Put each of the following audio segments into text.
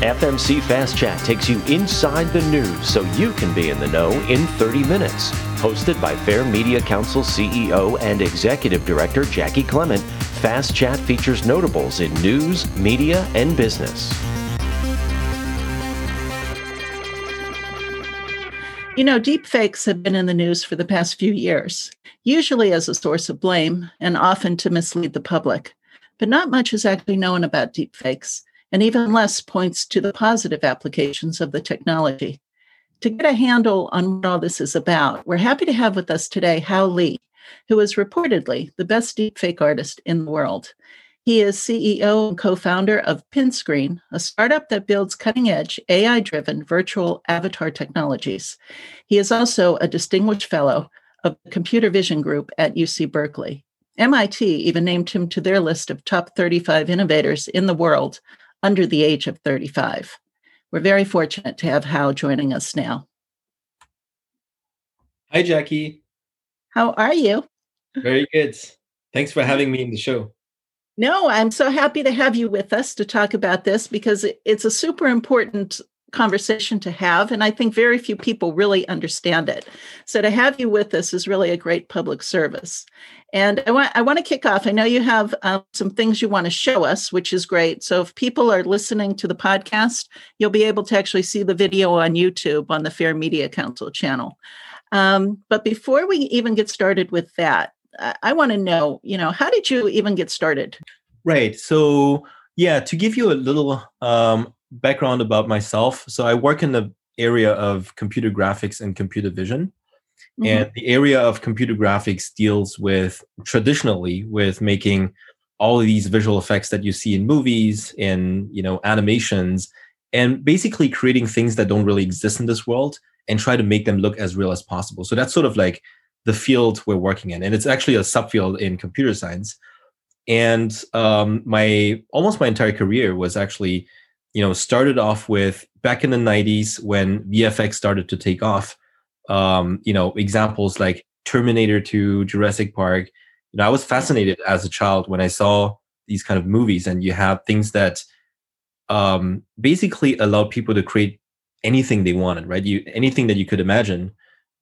FMC Fast Chat takes you inside the news so you can be in the know in 30 minutes. Hosted by Fair Media Council CEO and Executive Director Jaci Clement, Fast Chat features notables in news, media, and business. You know, deepfakes have been in the news for the past few years, usually as a source of blame and often to mislead the public. But not much is actually known about deepfakes, and even less points to the positive applications of the technology. To get a handle on what all this is about, we're happy to have with us today Hao Li, who is reportedly the best deepfake artist in the world. He is CEO and co founder of Pinscreen, a startup that builds cutting edge AI driven virtual avatar technologies. He is also a distinguished fellow of the Computer Vision Group at UC Berkeley. MIT even named him to their list of top 35 innovators in the world under the age of 35. We're very fortunate to have Hao joining us now. Hi, Jaci. How are you? Very good. Thanks for having me in the show. No, I'm so happy to have you with us to talk about this because it's a super important conversation to have. And I think very few people really understand it. So to have you with us is really a great public service. And I want, I want to kick off. I know you have um, some things you want to show us, which is great. So if people are listening to the podcast, you'll be able to actually see the video on YouTube on the Fair Media Council channel. Um, but before we even get started with that, I, I want to know, you know, how did you even get started? Right. So, yeah, to give you a little um, background about myself. So, I work in the area of computer graphics and computer vision. Mm-hmm. And the area of computer graphics deals with traditionally with making all of these visual effects that you see in movies, in you know animations, and basically creating things that don't really exist in this world and try to make them look as real as possible. So that's sort of like the field we're working in, and it's actually a subfield in computer science. And um, my almost my entire career was actually, you know, started off with back in the '90s when VFX started to take off. Um, you know, examples like Terminator 2, Jurassic Park. You know, I was fascinated as a child when I saw these kind of movies, and you have things that um, basically allowed people to create anything they wanted, right? You anything that you could imagine,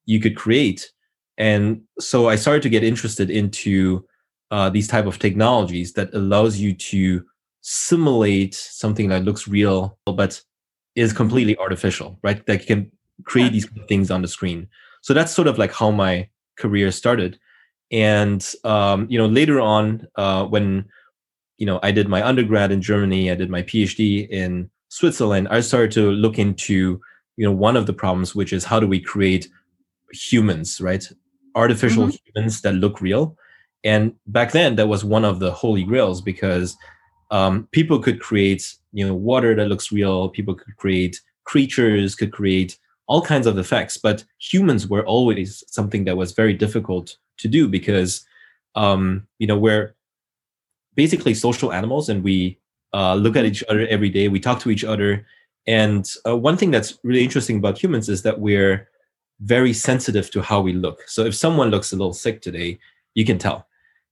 you could create. And so I started to get interested into uh, these type of technologies that allows you to simulate something that looks real but is completely artificial, right? That can create these things on the screen. So that's sort of like how my career started. And um, you know, later on, uh, when you know I did my undergrad in Germany, I did my PhD in Switzerland, I started to look into you know one of the problems, which is how do we create humans, right? Artificial mm-hmm. humans that look real. And back then, that was one of the holy grails because um, people could create you know water that looks real. People could create creatures, could create all kinds of effects, but humans were always something that was very difficult to do because um, you know we're basically social animals and we uh, look at each other every day. We talk to each other. And uh, one thing that's really interesting about humans is that we're very sensitive to how we look. So if someone looks a little sick today, you can tell.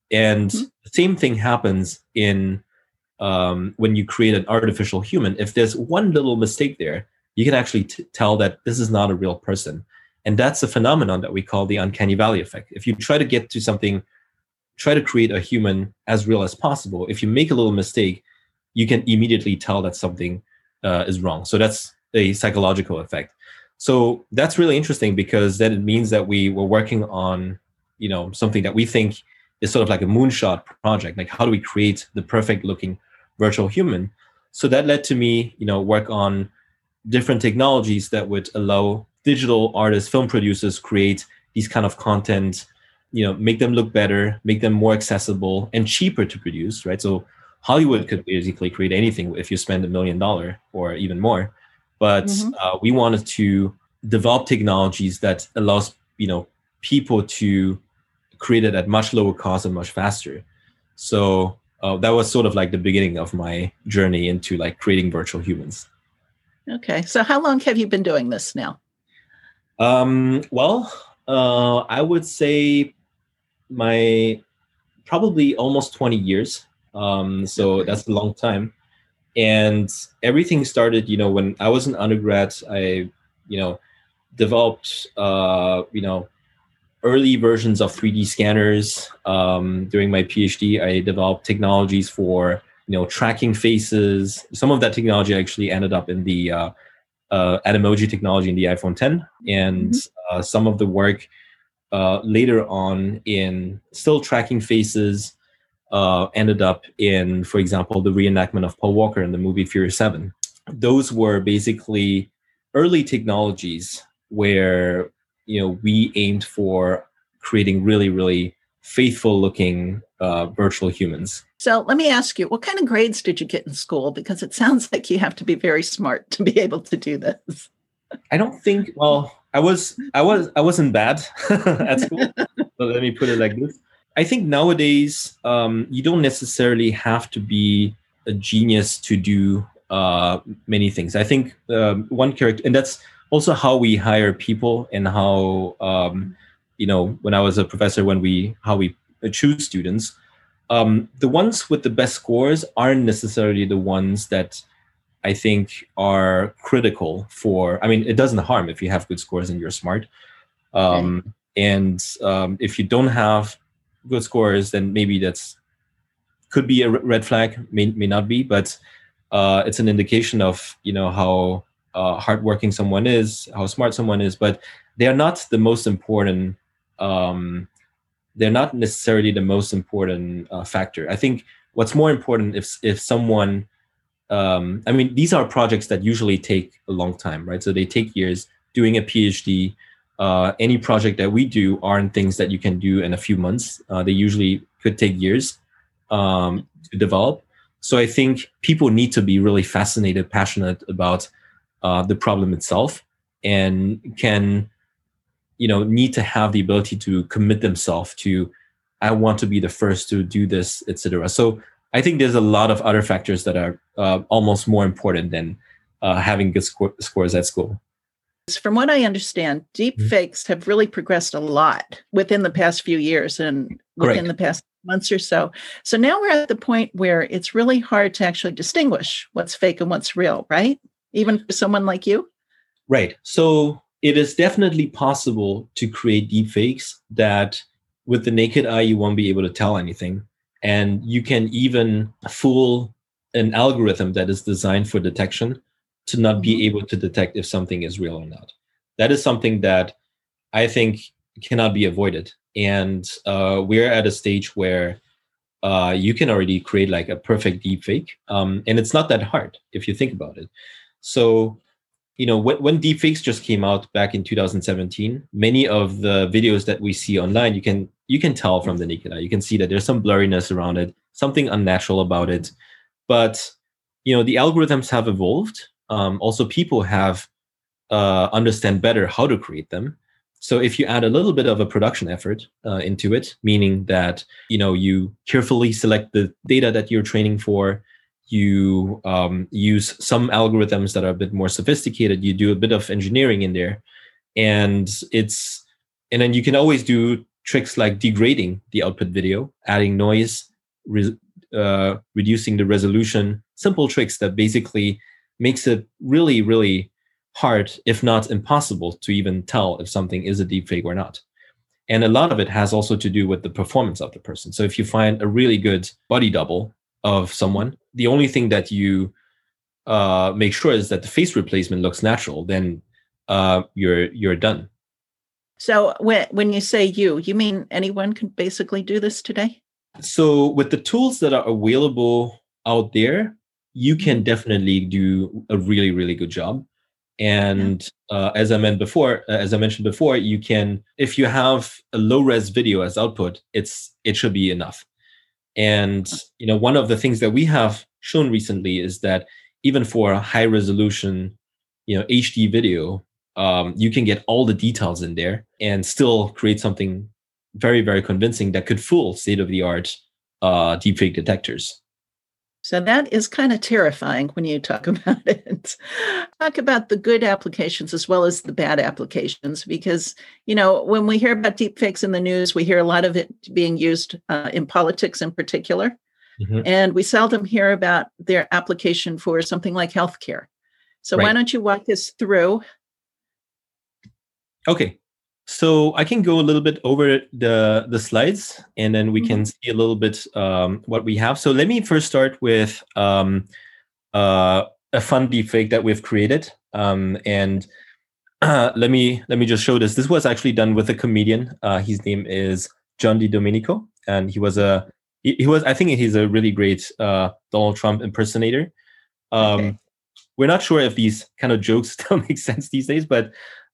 And mm-hmm. the same thing happens in um, when you create an artificial human. If there's one little mistake there, you can actually t- tell that this is not a real person. And that's a phenomenon that we call the uncanny valley effect. If you try to get to something, try to create a human as real as possible. If you make a little mistake, you can immediately tell that something uh, is wrong. So that's a psychological effect. So that's really interesting because then it means that we were working on, you know, something that we think is sort of like a moonshot project. Like how do we create the perfect looking virtual human? So that led to me, you know, work on different technologies that would allow digital artists, film producers create these kind of content, you know, make them look better, make them more accessible and cheaper to produce, right? So Hollywood could basically create anything if you spend a million dollar or even more. But mm-hmm. uh, we wanted to develop technologies that allows you know people to create it at much lower cost and much faster. So uh, that was sort of like the beginning of my journey into like creating virtual humans. Okay, so how long have you been doing this now? Um, well, uh, I would say my probably almost 20 years. Um, so that's a long time. And everything started, you know, when I was an undergrad, I, you know, developed, uh, you know, early versions of 3D scanners. Um, during my PhD, I developed technologies for, you know, tracking faces. Some of that technology actually ended up in the uh, uh, Animoji technology in the iPhone 10, and mm-hmm. uh, some of the work uh, later on in still tracking faces uh, ended up in, for example, the reenactment of Paul Walker in the movie Furious 7. Those were basically early technologies where you know we aimed for creating really, really faithful looking uh, virtual humans. So let me ask you, what kind of grades did you get in school? Because it sounds like you have to be very smart to be able to do this. I don't think. Well, I was, I was, I wasn't bad at school. so let me put it like this. I think nowadays um, you don't necessarily have to be a genius to do uh, many things. I think um, one character, and that's also how we hire people and how um, you know when I was a professor when we how we choose students. Um, the ones with the best scores aren't necessarily the ones that I think are critical for. I mean, it doesn't harm if you have good scores and you're smart. Um, And um, if you don't have good scores, then maybe that's could be a red flag, may may not be, but uh, it's an indication of you know how uh, hardworking someone is, how smart someone is. But they are not the most important. Um, they're not necessarily the most important uh, factor. I think what's more important if if someone um, I mean, these are projects that usually take a long time, right? So they take years. Doing a PhD, uh, any project that we do aren't things that you can do in a few months. Uh, they usually could take years um, to develop. So I think people need to be really fascinated, passionate about uh, the problem itself, and can, you know, need to have the ability to commit themselves to, I want to be the first to do this, etc. So I think there's a lot of other factors that are uh, almost more important than uh, having good sco- scores at school. From what I understand, deep mm-hmm. fakes have really progressed a lot within the past few years and within Correct. the past months or so. So now we're at the point where it's really hard to actually distinguish what's fake and what's real, right? Even for someone like you? Right. So it is definitely possible to create deep fakes that with the naked eye you won't be able to tell anything and you can even fool an algorithm that is designed for detection to not be mm-hmm. able to detect if something is real or not. That is something that I think cannot be avoided. And uh, we're at a stage where uh, you can already create like a perfect deepfake. Um, and it's not that hard if you think about it. So, you know, when, when deepfakes just came out back in 2017, many of the videos that we see online, you can you can tell from the naked eye. You can see that there's some blurriness around it, something unnatural about it. But you know, the algorithms have evolved. Um, also, people have uh, understand better how to create them. So if you add a little bit of a production effort uh, into it, meaning that you know you carefully select the data that you're training for, you um, use some algorithms that are a bit more sophisticated, you do a bit of engineering in there, and it's and then you can always do tricks like degrading the output video, adding noise, re- uh, reducing the resolution, simple tricks that basically makes it really, really hard, if not impossible, to even tell if something is a deepfake or not. And a lot of it has also to do with the performance of the person. So if you find a really good body double of someone, the only thing that you uh, make sure is that the face replacement looks natural, then uh, you're you're done. So when when you say you, you mean anyone can basically do this today? So with the tools that are available out there, you can mm-hmm. definitely do a really really good job. And uh, as I mentioned before, as I mentioned before, you can if you have a low res video as output, it's it should be enough. And you know, one of the things that we have shown recently is that even for a high resolution, you know, HD video, um, you can get all the details in there and still create something very, very convincing that could fool state of the art uh, deepfake detectors. So that is kind of terrifying when you talk about it. talk about the good applications as well as the bad applications, because you know when we hear about deepfakes in the news, we hear a lot of it being used uh, in politics in particular, mm-hmm. and we seldom hear about their application for something like healthcare. So right. why don't you walk us through? Okay, so I can go a little bit over the the slides, and then we mm-hmm. can see a little bit um, what we have. So let me first start with um, uh, a fun deepfake that we've created, um, and uh, let me let me just show this. This was actually done with a comedian. Uh, his name is John Di Domenico, and he was a he, he was I think he's a really great uh, Donald Trump impersonator. Um, okay. We're not sure if these kind of jokes still make sense these days, but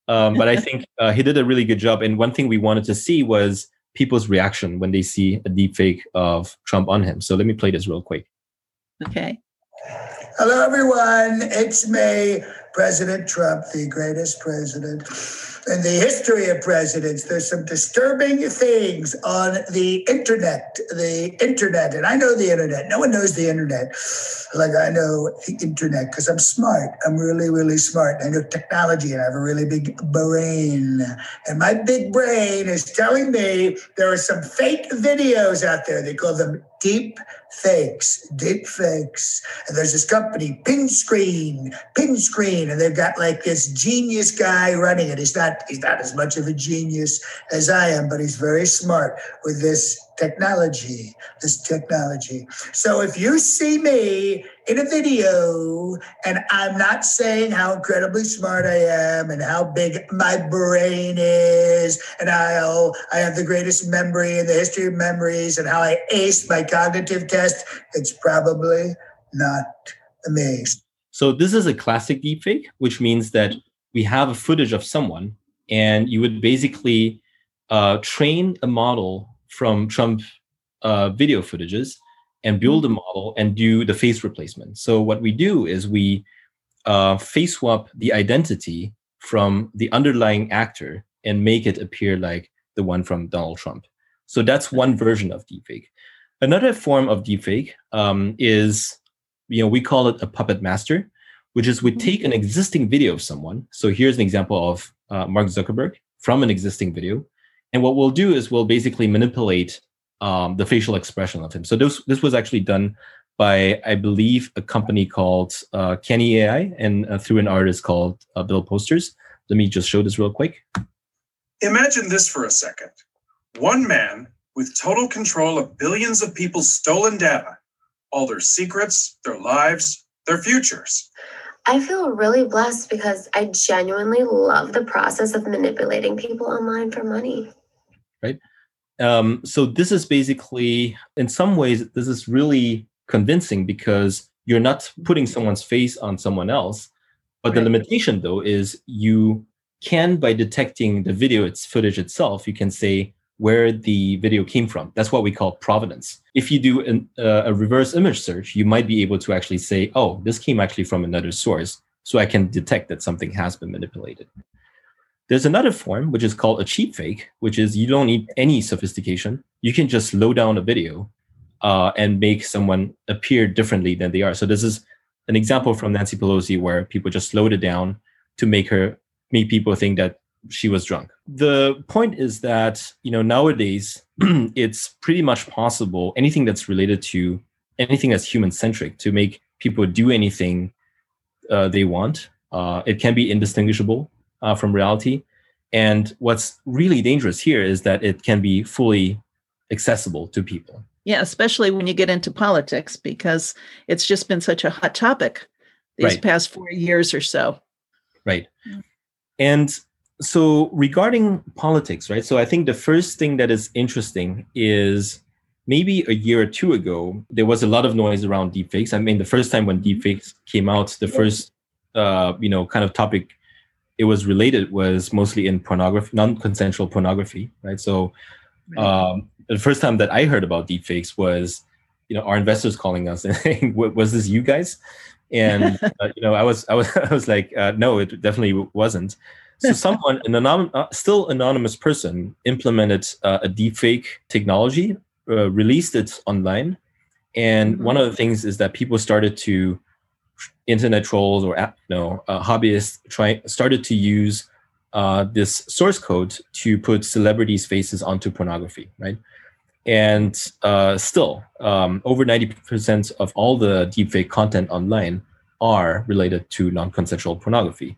um, but I think uh, he did a really good job. And one thing we wanted to see was people's reaction when they see a deep fake of Trump on him. So let me play this real quick. Okay. Hello, everyone. It's me, President Trump, the greatest president in the history of presidents. There's some disturbing things on the internet, the internet. And I know the internet. No one knows the internet like I know the internet because I'm smart. I'm really, really smart. I know technology and I have a really big brain. And my big brain is telling me there are some fake videos out there. They call them deep fakes, deep fakes. And there's this company, Pinscreen, Pin Screen, and they've got like this genius guy running it. He's not he's not as much of a genius as I am, but he's very smart with this technology, this technology. So if you see me in a video and I'm not saying how incredibly smart I am and how big my brain is and how oh, I have the greatest memory in the history of memories and how I aced my cognitive test, it's probably not me. So this is a classic deepfake, which means that we have a footage of someone and you would basically uh, train a model from Trump uh, video footages and build a model and do the face replacement. So what we do is we uh, face swap the identity from the underlying actor and make it appear like the one from Donald Trump. So that's one version of deepfake. Another form of deepfake um, is, you know, we call it a puppet master, which is we mm-hmm. take an existing video of someone. So here's an example of uh, Mark Zuckerberg from an existing video. And what we'll do is we'll basically manipulate um, the facial expression of him. So this this was actually done by I believe a company called uh, Canny AI and uh, through an artist called uh, Bill Posters. Let me just show this real quick. Imagine this for a second: one man with total control of billions of people's stolen data, all their secrets, their lives, their futures. I feel really blessed because I genuinely love the process of manipulating people online for money. Right. Um, so this is basically, in some ways, this is really convincing because you're not putting someone's face on someone else. But right. the limitation, though, is you can, by detecting the video, its footage itself, you can say where the video came from. That's what we call provenance. If you do an, uh, a reverse image search, you might be able to actually say, oh, this came actually from another source. So I can detect that something has been manipulated. There's another form, which is called a cheap fake, which is you don't need any sophistication. You can just slow down a video uh, and make someone appear differently than they are. So this is an example from Nancy Pelosi where people just slowed it down to make her make people think that she was drunk. The point is that you know nowadays it's pretty much possible anything that's related to anything that's human centric to make people do anything uh, they want. Uh, it can be indistinguishable uh, from reality. And what's really dangerous here is that it can be fully accessible to people. Yeah, especially when you get into politics, because it's just been such a hot topic these right. past four years or so. Right. And so regarding politics, right? So I think the first thing that is interesting is maybe a year or two ago, there was a lot of noise around deepfakes. I mean, the first time when deepfakes came out, the first, uh, you know, kind of topic it was related was mostly in pornography, non-consensual pornography, right? So um, the first time that I heard about deepfakes was you know our investors calling us and saying, "Was this you guys?" And uh, you know, I was I was I was like, uh, "No, it definitely wasn't." So someone, an anonymous, uh, still anonymous person, implemented uh, a deepfake technology, uh, released it online, and mm-hmm. one of the things is that people started to internet trolls or you know uh, hobbyists try started to use uh, this source code to put celebrities' faces onto pornography, right? And uh, still, um, over 90% of all the deepfake content online are related to non consensual pornography.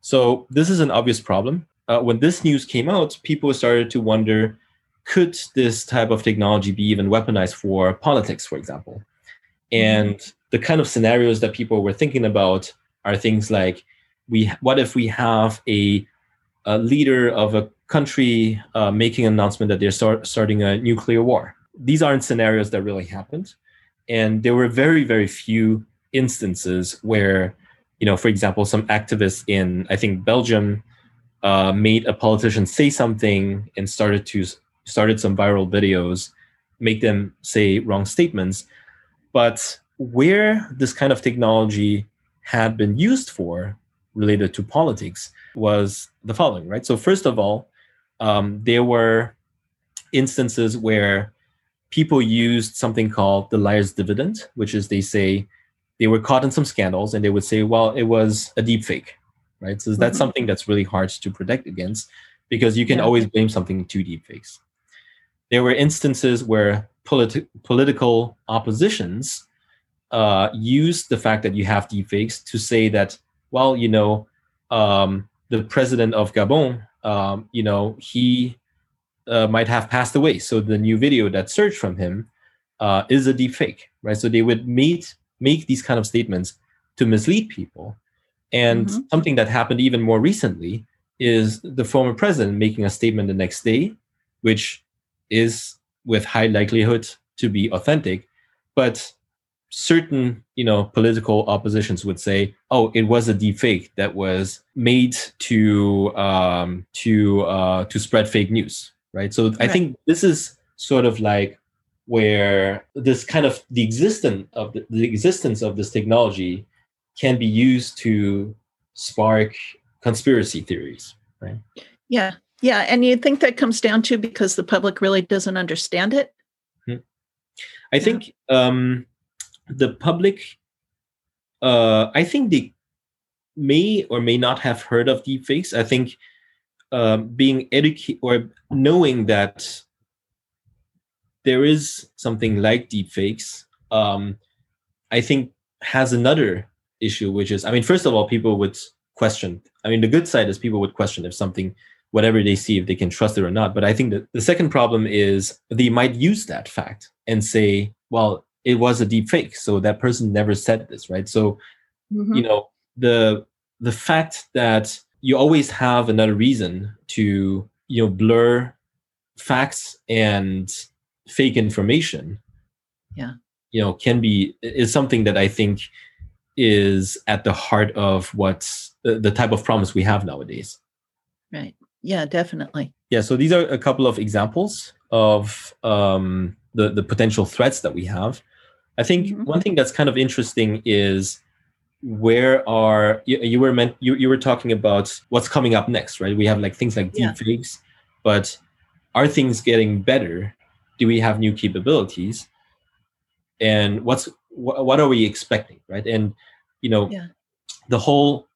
So, this is an obvious problem. Uh, when this news came out, people started to wonder could this type of technology be even weaponized for politics, for example? And the kind of scenarios that people were thinking about are things like we what if we have a, a leader of a country uh, making an announcement that they're start, starting a nuclear war these aren't scenarios that really happened and there were very very few instances where you know for example some activists in i think belgium uh, made a politician say something and started to started some viral videos make them say wrong statements but where this kind of technology had been used for related to politics was the following, right? So, first of all, um, there were instances where people used something called the liar's dividend, which is they say they were caught in some scandals and they would say, well, it was a deep fake, right? So, that's mm-hmm. something that's really hard to protect against because you can yeah. always blame something to deep fakes. There were instances where politi- political oppositions uh, use the fact that you have deepfakes to say that, well, you know, um, the president of Gabon, um, you know, he uh, might have passed away. So the new video that searched from him uh, is a deepfake, right? So they would meet, make these kind of statements to mislead people. And mm-hmm. something that happened even more recently is the former president making a statement the next day, which is with high likelihood to be authentic, but certain you know political oppositions would say oh it was a deep fake that was made to um to uh to spread fake news right so right. i think this is sort of like where this kind of the existence of the, the existence of this technology can be used to spark conspiracy theories right yeah yeah and you think that comes down to because the public really doesn't understand it hmm. i yeah. think um the public, uh, I think they may or may not have heard of deepfakes. I think uh, being educated or knowing that there is something like deepfakes, um, I think has another issue, which is, I mean, first of all, people would question. I mean, the good side is people would question if something, whatever they see, if they can trust it or not. But I think that the second problem is they might use that fact and say, well, it was a deep fake so that person never said this right so mm-hmm. you know the the fact that you always have another reason to you know blur facts and fake information yeah you know can be is something that i think is at the heart of what's the, the type of problems we have nowadays right yeah definitely yeah so these are a couple of examples of um, the the potential threats that we have I think mm-hmm. one thing that's kind of interesting is where are you, you were meant you, you were talking about what's coming up next, right? We have like things like deep fakes, but are things getting better? Do we have new capabilities? And what's wh- what are we expecting, right? And you know, yeah. the whole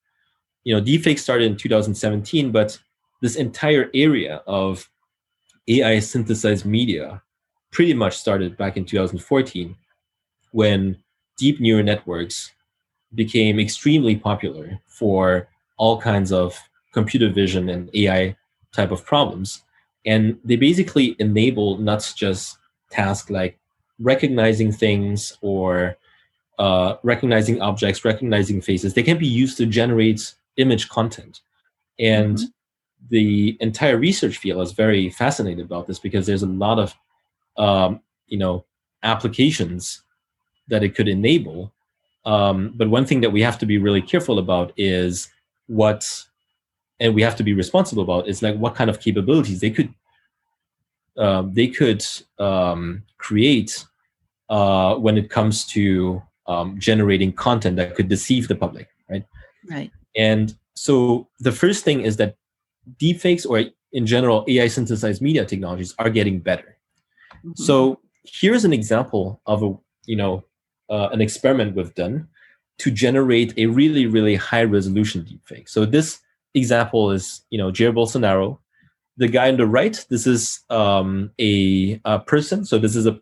you know deepfake started in 2017, but this entire area of AI synthesized media pretty much started back in 2014 when deep neural networks became extremely popular for all kinds of computer vision and AI type of problems. And they basically enable not just tasks like recognizing things or uh, recognizing objects, recognizing faces. They can be used to generate image content. And mm-hmm. the entire research field is very fascinated about this because there's a lot of um, you know applications that it could enable. Um, but one thing that we have to be really careful about is what, and we have to be responsible about is like what kind of capabilities they could um, they could um, create uh, when it comes to um, generating content that could deceive the public, right? Right. And so the first thing is that deepfakes or in general AI synthesized media technologies are getting better. Mm-hmm. So here's an example of a you know uh, an experiment we've done to generate a really really high resolution deepfake. So this example is you know Jair Bolsonaro. The guy on the right, this is um, a, a person. So this is a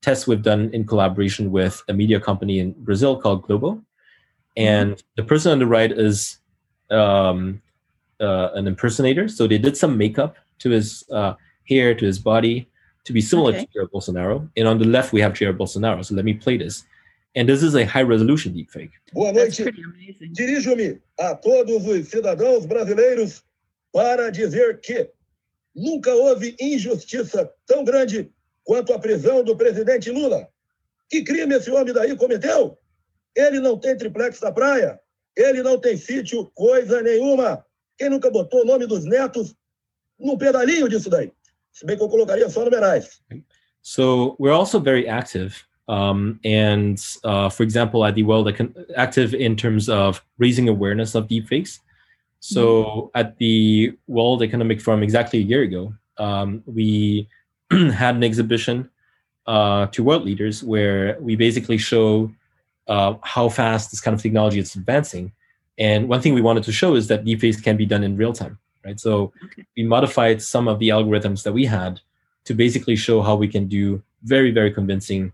test we've done in collaboration with a media company in Brazil called Globo. And the person on the right is um, uh, an impersonator. So they did some makeup to his uh, hair, to his body, to be similar okay. to Jair Bolsonaro. And on the left, we have Jair Bolsonaro. So let me play this. And this is a high resolution deepfake. Boa noite. Dirijo-me a todos os cidadãos brasileiros para dizer que nunca houve injustiça tão grande quanto a prisão do presidente Lula. Que crime esse homem daí cometeu? Ele não tem triplex na praia, ele não tem sítio, coisa nenhuma. Quem nunca botou o nome dos netos num pedalinho disso daí? Se bem que eu colocaria só numerais. So we're also very active. Um, and uh, for example, at the World active in terms of raising awareness of deepfakes. So mm-hmm. at the World Economic Forum exactly a year ago, um, we had an exhibition uh, to world leaders where we basically show uh, how fast this kind of technology is advancing. And one thing we wanted to show is that deepfakes can be done in real time, right? So okay. we modified some of the algorithms that we had to basically show how we can do very, very convincing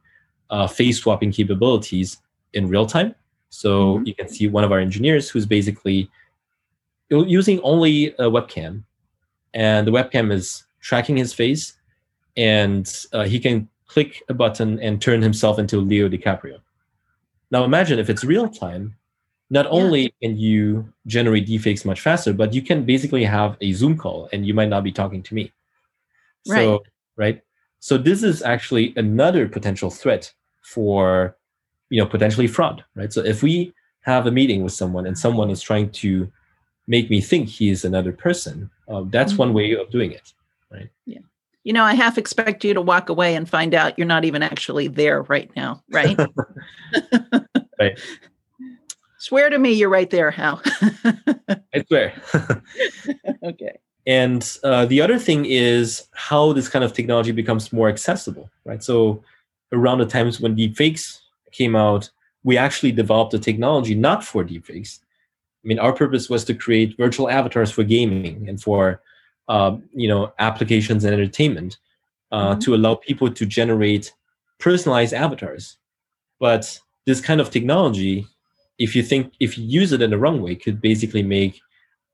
uh, face swapping capabilities in real time. So mm-hmm. you can see one of our engineers who's basically using only a webcam, and the webcam is tracking his face, and uh, he can click a button and turn himself into Leo DiCaprio. Now imagine if it's real time, not only can you generate deepfakes much faster, but you can basically have a Zoom call and you might not be talking to me. Right. So, right. So this is actually another potential threat for, you know, potentially fraud, right? So if we have a meeting with someone and someone is trying to make me think he is another person, uh, that's mm-hmm. one way of doing it, right? Yeah you know, I half expect you to walk away and find out you're not even actually there right now, right? right. Swear to me you're right there, Hao. I swear. okay. And uh, the other thing is how this kind of technology becomes more accessible, right? So around the times when deepfakes came out, we actually developed a technology not for deepfakes. I mean, our purpose was to create virtual avatars for gaming and for uh, you know applications and entertainment uh, mm-hmm. to allow people to generate personalized avatars but this kind of technology if you think if you use it in the wrong way could basically make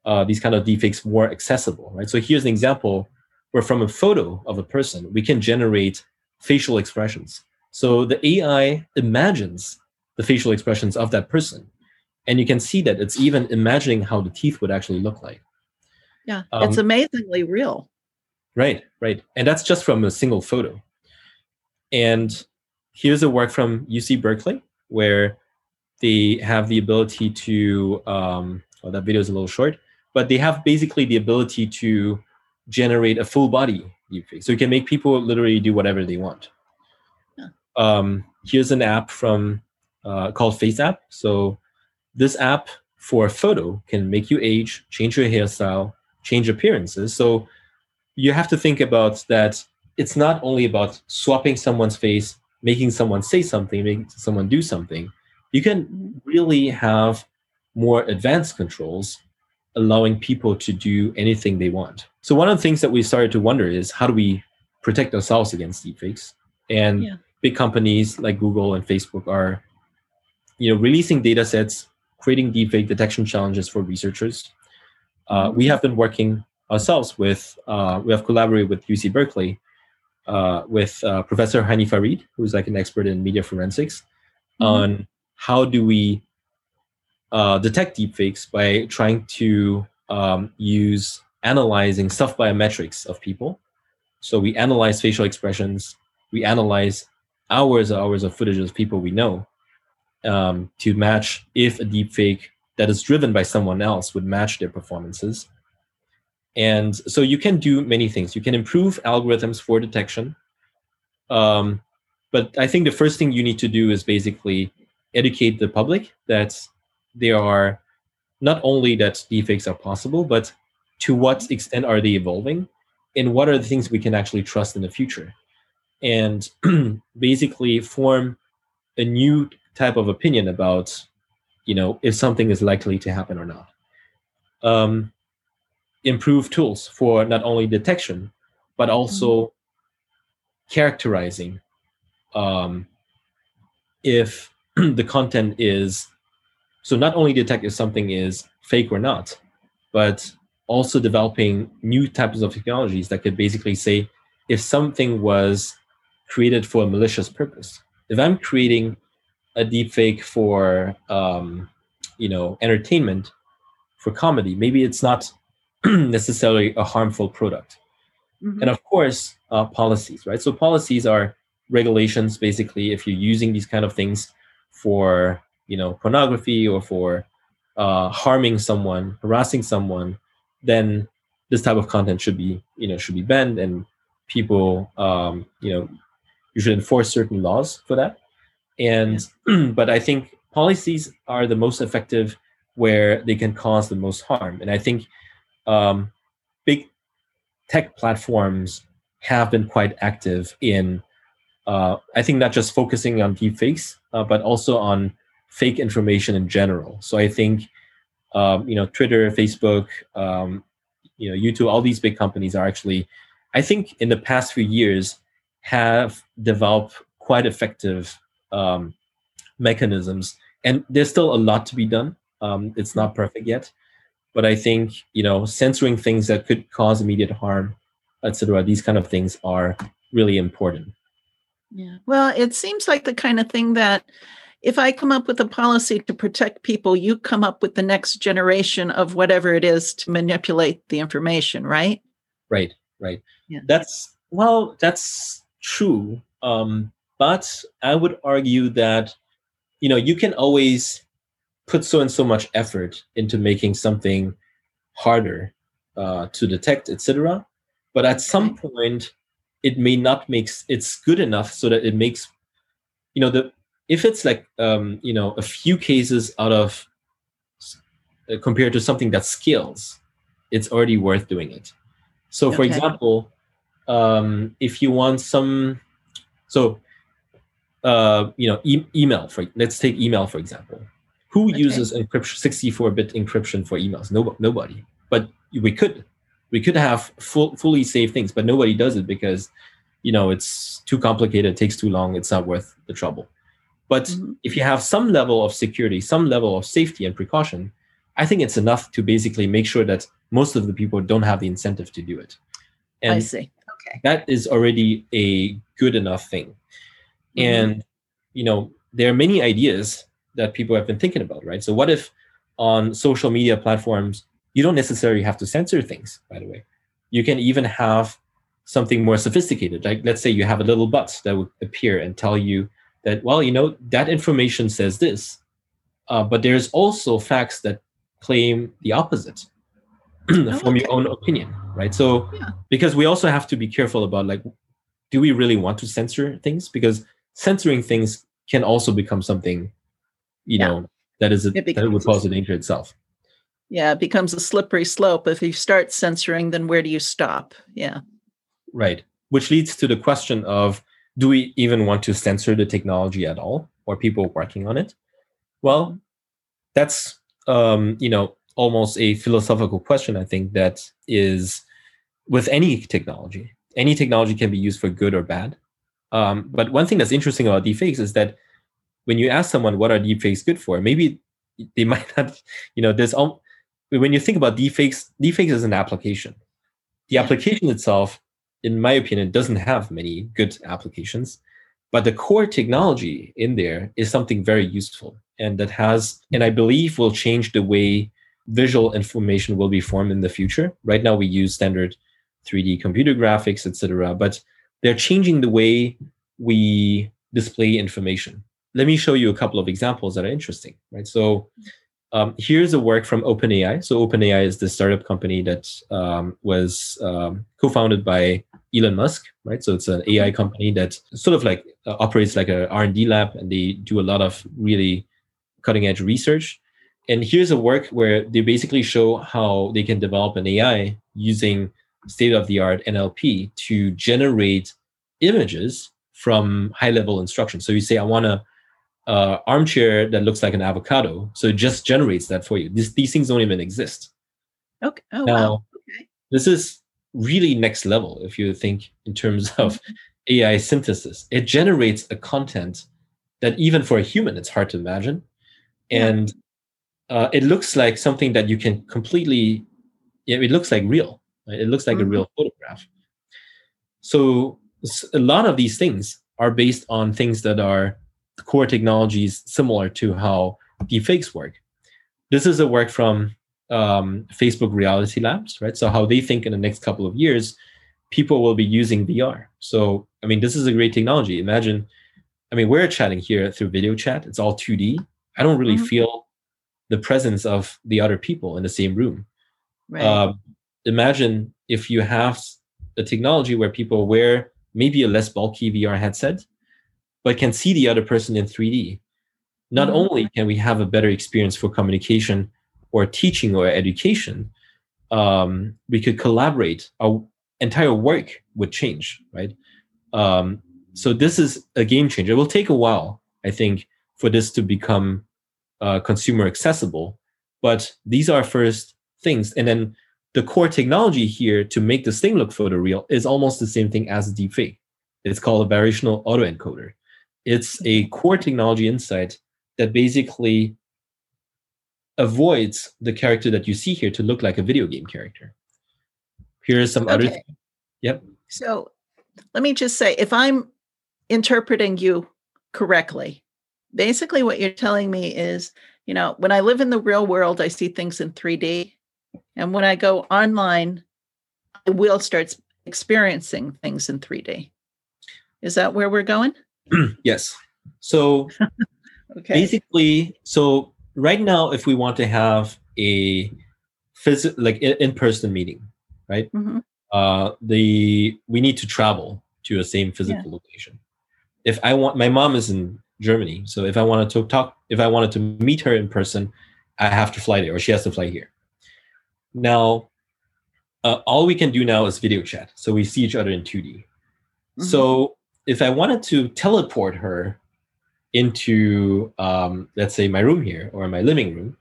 uh, these kind of deepfakes more accessible right so here's an example where from a photo of a person we can generate facial expressions so the ai imagines the facial expressions of that person and you can see that it's even imagining how the teeth would actually look like yeah, um, it's amazingly real. Right, right. And that's just from a single photo. And here's a work from UC Berkeley where they have the ability to, um, well, that video is a little short, but they have basically the ability to generate a full body deepfake. So you can make people literally do whatever they want. Um, here's an app from uh, called FaceApp. So this app for a photo can make you age, change your hairstyle, change appearances. So you have to think about that it's not only about swapping someone's face, making someone say something, making someone do something. You can really have more advanced controls allowing people to do anything they want. So one of the things that we started to wonder is how do we protect ourselves against deepfakes? And yeah. Big companies like Google and Facebook are, you know, releasing data sets, creating deepfake detection challenges for researchers uh, we have been working ourselves with, uh, we have collaborated with UC Berkeley uh, with uh, Professor Hani Farid, who's like an expert in media forensics, mm-hmm. on how do we uh, detect deepfakes by trying to um, use analyzing soft biometrics of people. So we analyze facial expressions, we analyze hours and hours of footage of people we know um, to match if a deepfake that is driven by someone else would match their performances. And so you can do many things. You can improve algorithms for detection. Um, but I think the first thing you need to do is basically educate the public that there are not only that deepfakes are possible, but to what extent are they evolving, and what are the things we can actually trust in the future, and basically form a new type of opinion about, you know, if something is likely to happen or not. Um, improve tools for not only detection, but also mm-hmm. characterizing um, if the content is so not only detect if something is fake or not, but also developing new types of technologies that could basically say if something was created for a malicious purpose. If I'm creating a deepfake for um, you know entertainment, for comedy, maybe it's not necessarily a harmful product. Mm-hmm. And of course, uh, policies, right? So policies are regulations basically if you're using these kind of things for you know pornography or for uh, harming someone harassing someone then this type of content should be you know should be banned and people um, you know you should enforce certain laws for that. And but i think policies are the most effective where they can cause the most harm. And i think um, big tech platforms have been quite active in uh, I think not just focusing on deepfakes, uh, but also on fake information in general. So I think, um, you know, Twitter, Facebook, um, you know, YouTube, all these big companies are actually, I think, in the past few years, have developed quite effective um, mechanisms, and there's still a lot to be done. Um, it's not perfect yet, but I think you know, censoring things that could cause immediate harm, etc. These kind of things are really important. Yeah. Well, it seems like the kind of thing that if I come up with a policy to protect people, you come up with the next generation of whatever it is to manipulate the information, right? Right, right. Yeah. That's well, that's true. Um, but I would argue that you know you can always put so and so much effort into making something harder uh, to detect, etc. But at some point, it may not make it's good enough so that it makes you know the if it's like um, you know a few cases out of uh, compared to something that scales it's already worth doing it so for okay. example um, if you want some so uh, you know e- email for let's take email for example who okay. uses encryption 64-bit encryption for emails no, nobody but we could we could have full, fully safe things, but nobody does it because you know it's too complicated, it takes too long, it's not worth the trouble. But mm-hmm. if you have some level of security, some level of safety and precaution, I think it's enough to basically make sure that most of the people don't have the incentive to do it. And I see. Okay. That is already a good enough thing. Mm-hmm. And you know, there are many ideas that people have been thinking about, right? So what if on social media platforms you don't necessarily have to censor things, by the way. You can even have something more sophisticated. Like let's say you have a little bot that would appear and tell you that, well, you know, that information says this, uh, but there's also facts that claim the opposite oh, from okay. your own opinion, right? So yeah. because we also have to be careful about like, do we really want to censor things? Because censoring things can also become something, you yeah. know, that is a, that would cause a danger itself. Yeah, it becomes a slippery slope. If you start censoring, then where do you stop? Yeah. Right. Which leads to the question of do we even want to censor the technology at all or people working on it? Well, that's um, you know, almost a philosophical question, I think, that is with any technology. Any technology can be used for good or bad. Um, but one thing that's interesting about deepfakes is that when you ask someone what are deepfakes good for, maybe they might not, you know, there's all when you think about deepfakes, deepfakes is an application. The application itself, in my opinion, doesn't have many good applications, but the core technology in there is something very useful and that has, and I believe will change the way visual information will be formed in the future. Right now, we use standard 3D computer graphics, etc., but they're changing the way we display information. Let me show you a couple of examples that are interesting, right? So um, here's a work from OpenAI. So OpenAI is the startup company that um, was um, co-founded by Elon Musk, right? So it's an AI company that sort of like uh, operates like a R&D lab and they do a lot of really cutting edge research. And here's a work where they basically show how they can develop an AI using state of the art NLP to generate images from high level instructions. So you say, I want a uh, armchair that looks like an avocado. So it just generates that for you. This, these things don't even exist. Okay. Oh, now, wow. Okay. This is really next level if you think in terms of Mm-hmm. AI synthesis. It generates a content that even for a human, it's hard to imagine. Yeah. Uh, it looks like something that you can completely, yeah, it looks like real. Right? It looks like a Mhm. real photograph. So a lot of these things are based on things that are core technologies similar to how deepfakes work. This is a work from um, Facebook Reality Labs, right? So how they think in the next couple of years, people will be using VR. So I mean, this is a great technology. Imagine, I mean, we're chatting here through video chat. It's all 2D. I don't really Mhm. feel the presence of the other people in the same room. Right. Um, imagine if you have a technology where people wear maybe a less bulky VR headset, but can see the other person in 3D. Not Mhm. only can we have a better experience for communication or teaching or education, um, we could collaborate. Our entire work would change, right? Um, so this is a game changer. It will take a while, I think, for this to become uh, consumer accessible. But these are first things, and then the core technology here to make this thing look photoreal is almost the same thing as a deepfake. It's called a variational autoencoder. It's a core technology insight that basically avoids the character that you see here to look like a video game character. Here are some other. Okay. Yep. So let me just say if I'm interpreting you correctly, basically what you're telling me is, you know, when I live in the real world, I see things in 3D. And when I go online, I will start experiencing things in 3D. Is that where we're going? yes. So Okay. basically so right now if we want to have a phys- like in- in-person meeting right Mhm. uh the we need to travel to a same physical location if i want my mom is in germany. So if i wanted to talk if i wanted to meet her in person i have to fly there or she has to fly here. Now uh, all we can do now is video chat. So we see each other in 2d so if i wanted to teleport her into um, let's say my room here or my living room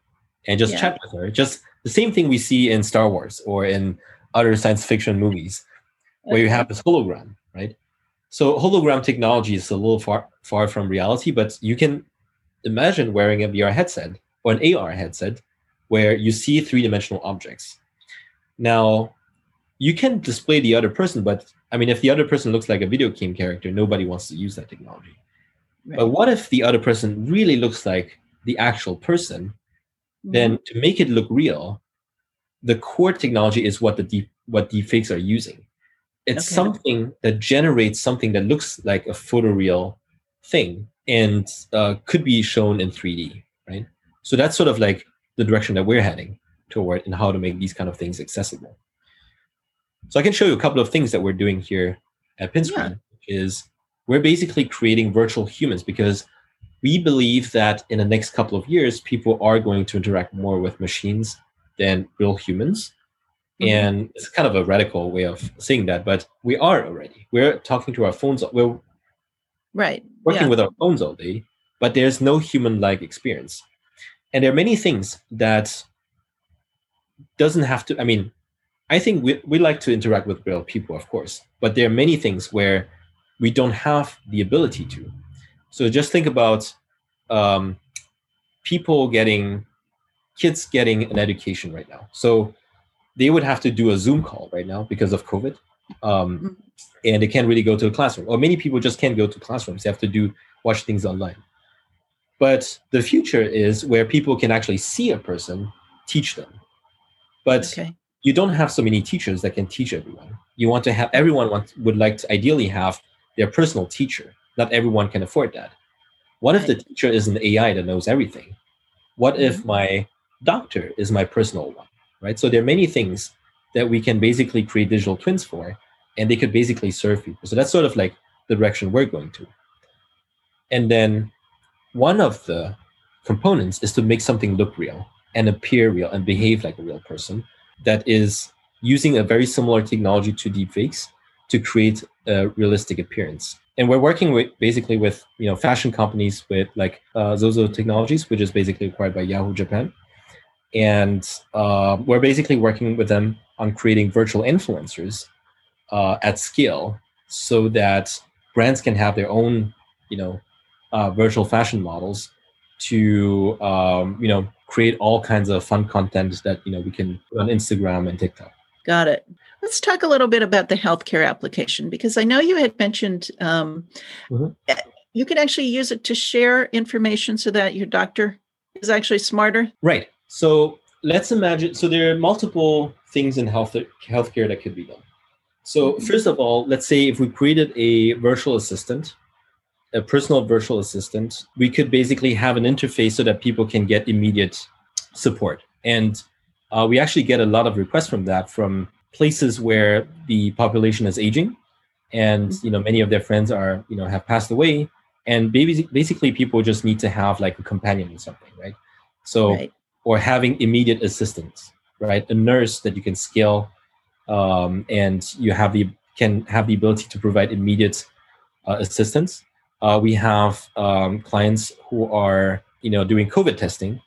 and just Yeah. chat with her just the same thing we see in star wars or in other science fiction movies where you have this hologram right so hologram technology is a little far far from reality but you can imagine wearing a vr headset or an ar headset where you see three-dimensional objects now you can display the other person but i mean if the other person looks like a video game character nobody wants to use that technology Right. but what if the other person really looks like the actual person? Mhm. Then to make it look real, the core technology is what the deep what deepfakes are using. It's Okay. something that generates something that looks like a photoreal thing and uh, could be shown in 3D, right? So that's sort of like the direction that we're heading toward and how to make these kind of things accessible. So I can show you a couple of things that we're doing here at Pinscreen, which is we're basically creating virtual humans because we believe that in the next couple of years, people are going to interact more with machines than real humans. Mhm. And it's kind of a radical way of saying that, but we are already. We're talking to our phones. We're right. working yeah. with our phones all day, but there's no human-like experience. And there are many things that doesn't have to. I mean, I think we we like to interact with real people, of course, but there are many things where we don't have the ability to. So just think about um, people getting kids getting an education right now. So they would have to do a Zoom call right now because of COVID. Um, Mhm. and they can't really go to a classroom. Or many people just can't go to classrooms. They have to do watch things online. But the future is where people can actually see a person, teach them. But Okay. you don't have so many teachers that can teach everyone. You want to have everyone want, would like to ideally have their personal teacher. Not everyone can afford that. What if the teacher is an AI that knows everything? What if Mhm. my doctor is my personal one? Right? So there are many things that we can basically create digital twins for. and they could basically serve people. So that's sort of like the direction we're going to. And then one of the components is to make something look real and appear real and behave like a real person that is using a very similar technology to deepfakes to create a realistic appearance. And we're working with basically with you know fashion companies with like uh, Zozo Technologies, which is basically acquired by Yahoo Japan, and uh, we're basically working with them on creating virtual influencers uh, at scale, so that brands can have their own you know uh, virtual fashion models to um, you know create all kinds of fun content that you know we can put on Instagram and TikTok. Got it. Let's talk a little bit about the healthcare application because I know you had mentioned um, mm-hmm. Eh, you can actually use it to share information so that your doctor is actually smarter. Right. So let's imagine. So there are multiple things in health healthcare that could be done. So mm-hmm. first of all, let's say if we created a virtual assistant a personal virtual assistant, we could basically have an interface so that people can get immediate support. And uh, we actually get a lot of requests from that from places where the population is aging, and you know many of their friends are you know have passed away, and basically people just need to have like a companion or something, right? So right. Or having immediate assistance, right? A nurse that you can scale, um, and you have the can have the ability to provide immediate uh, assistance uh, we have um, clients who are you know doing COVID testing,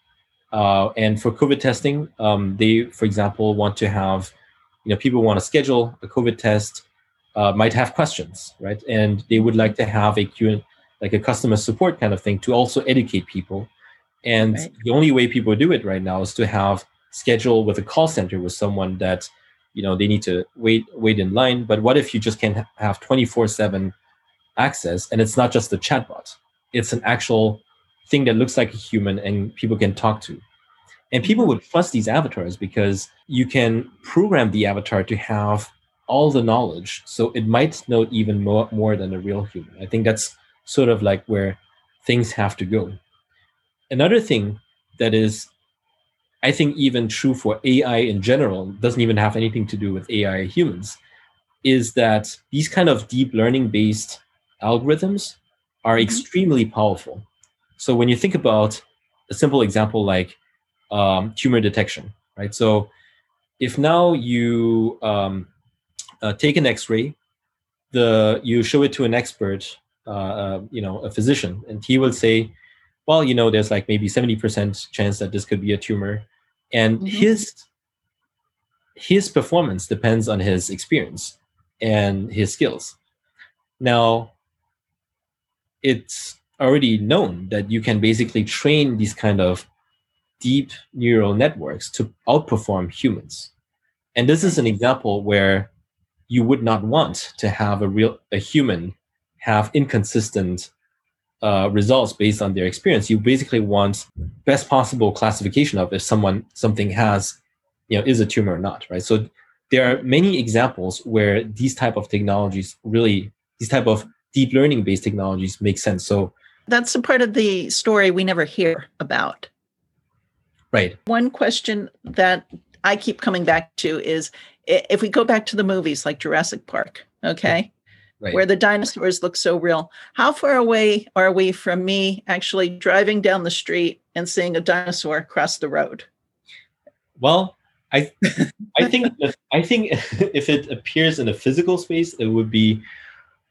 uh, and for COVID testing, um, they, for example, want to have you know people want to schedule a COVID test, uh, might have questions, right? And they would like to have a Q like a customer support kind of thing to also educate people. And right. the only way people do it right now is to have schedule with a call center with someone that you know they need to wait wait in line. But what if you just can have twenty four seven access and it's not just a chatbot? It's an actual thing that looks like a human and people can talk to. And people mm-hmm. would trust these avatars because you can program the avatar to have all the knowledge. So it might know even more, more than a real human. I think that's sort of like where things have to go another thing that is i think even true for ai in general doesn't even have anything to do with ai humans is that these kind of deep learning based algorithms are mm-hmm. extremely powerful. So when you think about a simple example like um, tumor detection, right? So if now you um, uh, take an X-ray, the you show it to an expert, uh, uh, you know, a physician, and he will say, well, you know, there's like maybe seventy percent chance that this could be a tumor, and mm-hmm. his his performance depends on his experience and his skills. Now, it's already known that you can basically train these kind of deep neural networks to outperform humans. And this is an example where you would not want to have a real a human have inconsistent uh, results based on their experience. You basically want best possible classification of if someone something has, you know, is a tumor or not, right? So there are many examples where these type of technologies really, these type of deep learning based technologies make sense. So that's a part of the story we never hear about. Right. One question that I keep coming back to is if we go back to the movies like Jurassic Park, okay, right. where the dinosaurs look so real, how far away are we from me actually driving down the street and seeing a dinosaur cross the road? Well, I I think if, I think if it appears in a physical space, it would be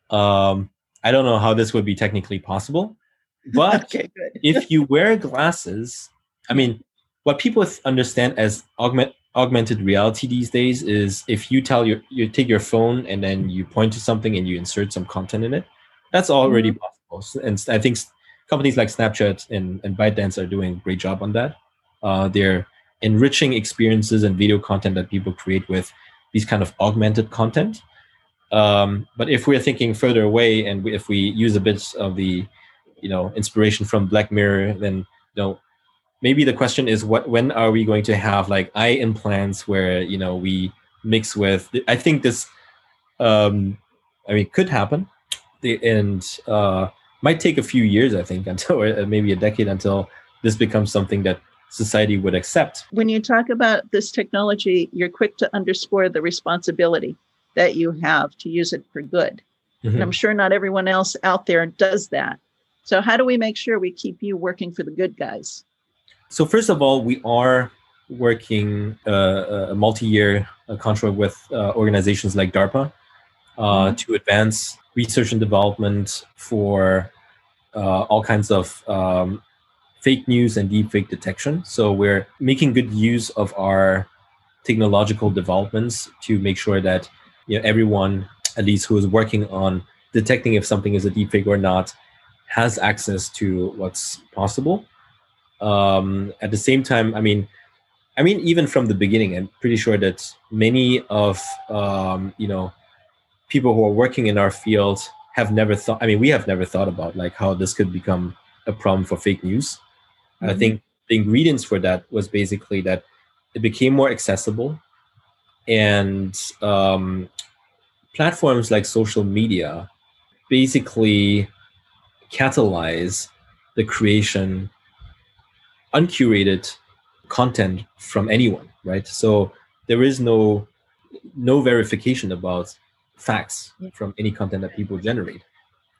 um, I don't know how this would be technically possible, but okay, if you wear glasses, I mean, what people understand as augment, augmented reality these days is if you tell your you take your phone and then you point to something and you insert some content in it, that's already mm-hmm. possible. And I think companies like Snapchat and, and ByteDance are doing a great job on that. Uh, they're enriching experiences and video content that people create with these kind of augmented content um, but if we're thinking further away, and we, if we use a bit of the, you know, inspiration from Black Mirror, then you know, maybe the question is, what when are we going to have like eye implants where you know we mix with? I think this, um, I mean, could happen, and uh, might take a few years. I think until or maybe a decade until this becomes something that society would accept. When you talk about this technology, you're quick to underscore the responsibility that you have to use it for good. Mm-hmm. And I'm sure not everyone else out there does that. So, how do we make sure we keep you working for the good guys? So, first of all, we are working uh, a multi-year uh, contract with uh, organizations like DARPA uh, mm-hmm. to advance research and development for uh, all kinds of um, fake news and deepfake detection. So we're making good use of our technological developments to make sure that you know everyone, at least who is working on detecting if something is a deepfake or not, has access to what's possible. Um, at the same time, I mean, I mean, even from the beginning, I'm pretty sure that many of um, you know people who are working in our field have never thought. I mean, we have never thought about like how this could become a problem for fake news. Mm-hmm. I think the ingredients for that was basically that it became more accessible, and um, platforms like social media basically catalyze the creation uncurated content from anyone right? So there is no no verification about facts from any content that people generate.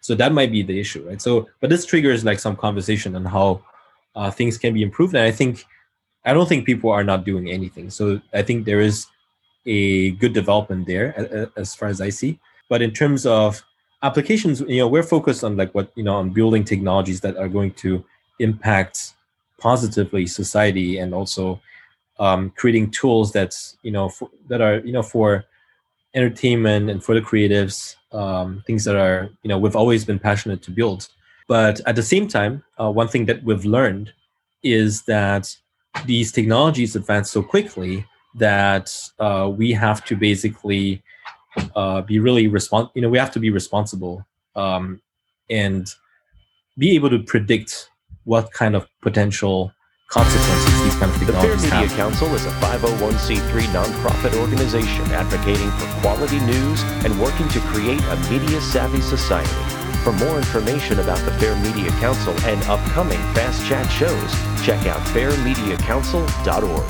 So that might be the issue right? So but this triggers like some conversation on how uh, things can be improved. And i think i don't think people are not doing anything. So i think there is a good development there as far as i see. But in terms of applications you know we're focused on like what you know on building technologies that are going to impact positively society and also um, creating tools that's you know for, that are you know for entertainment and for the creatives um, things that are you know we've always been passionate to build. But at the same time uh, one thing that we've learned is that these technologies advance so quickly that uh, we have to basically uh, be really respons- you know we have to be responsible um, and be able to predict what kind of potential consequences these kind of technologies The Fair Media have. Council is a 501c3 nonprofit organization advocating for quality news and working to create a media savvy society. For more information about the Fair Media Council and upcoming Fast Chat shows, check out fairmediacouncil.org.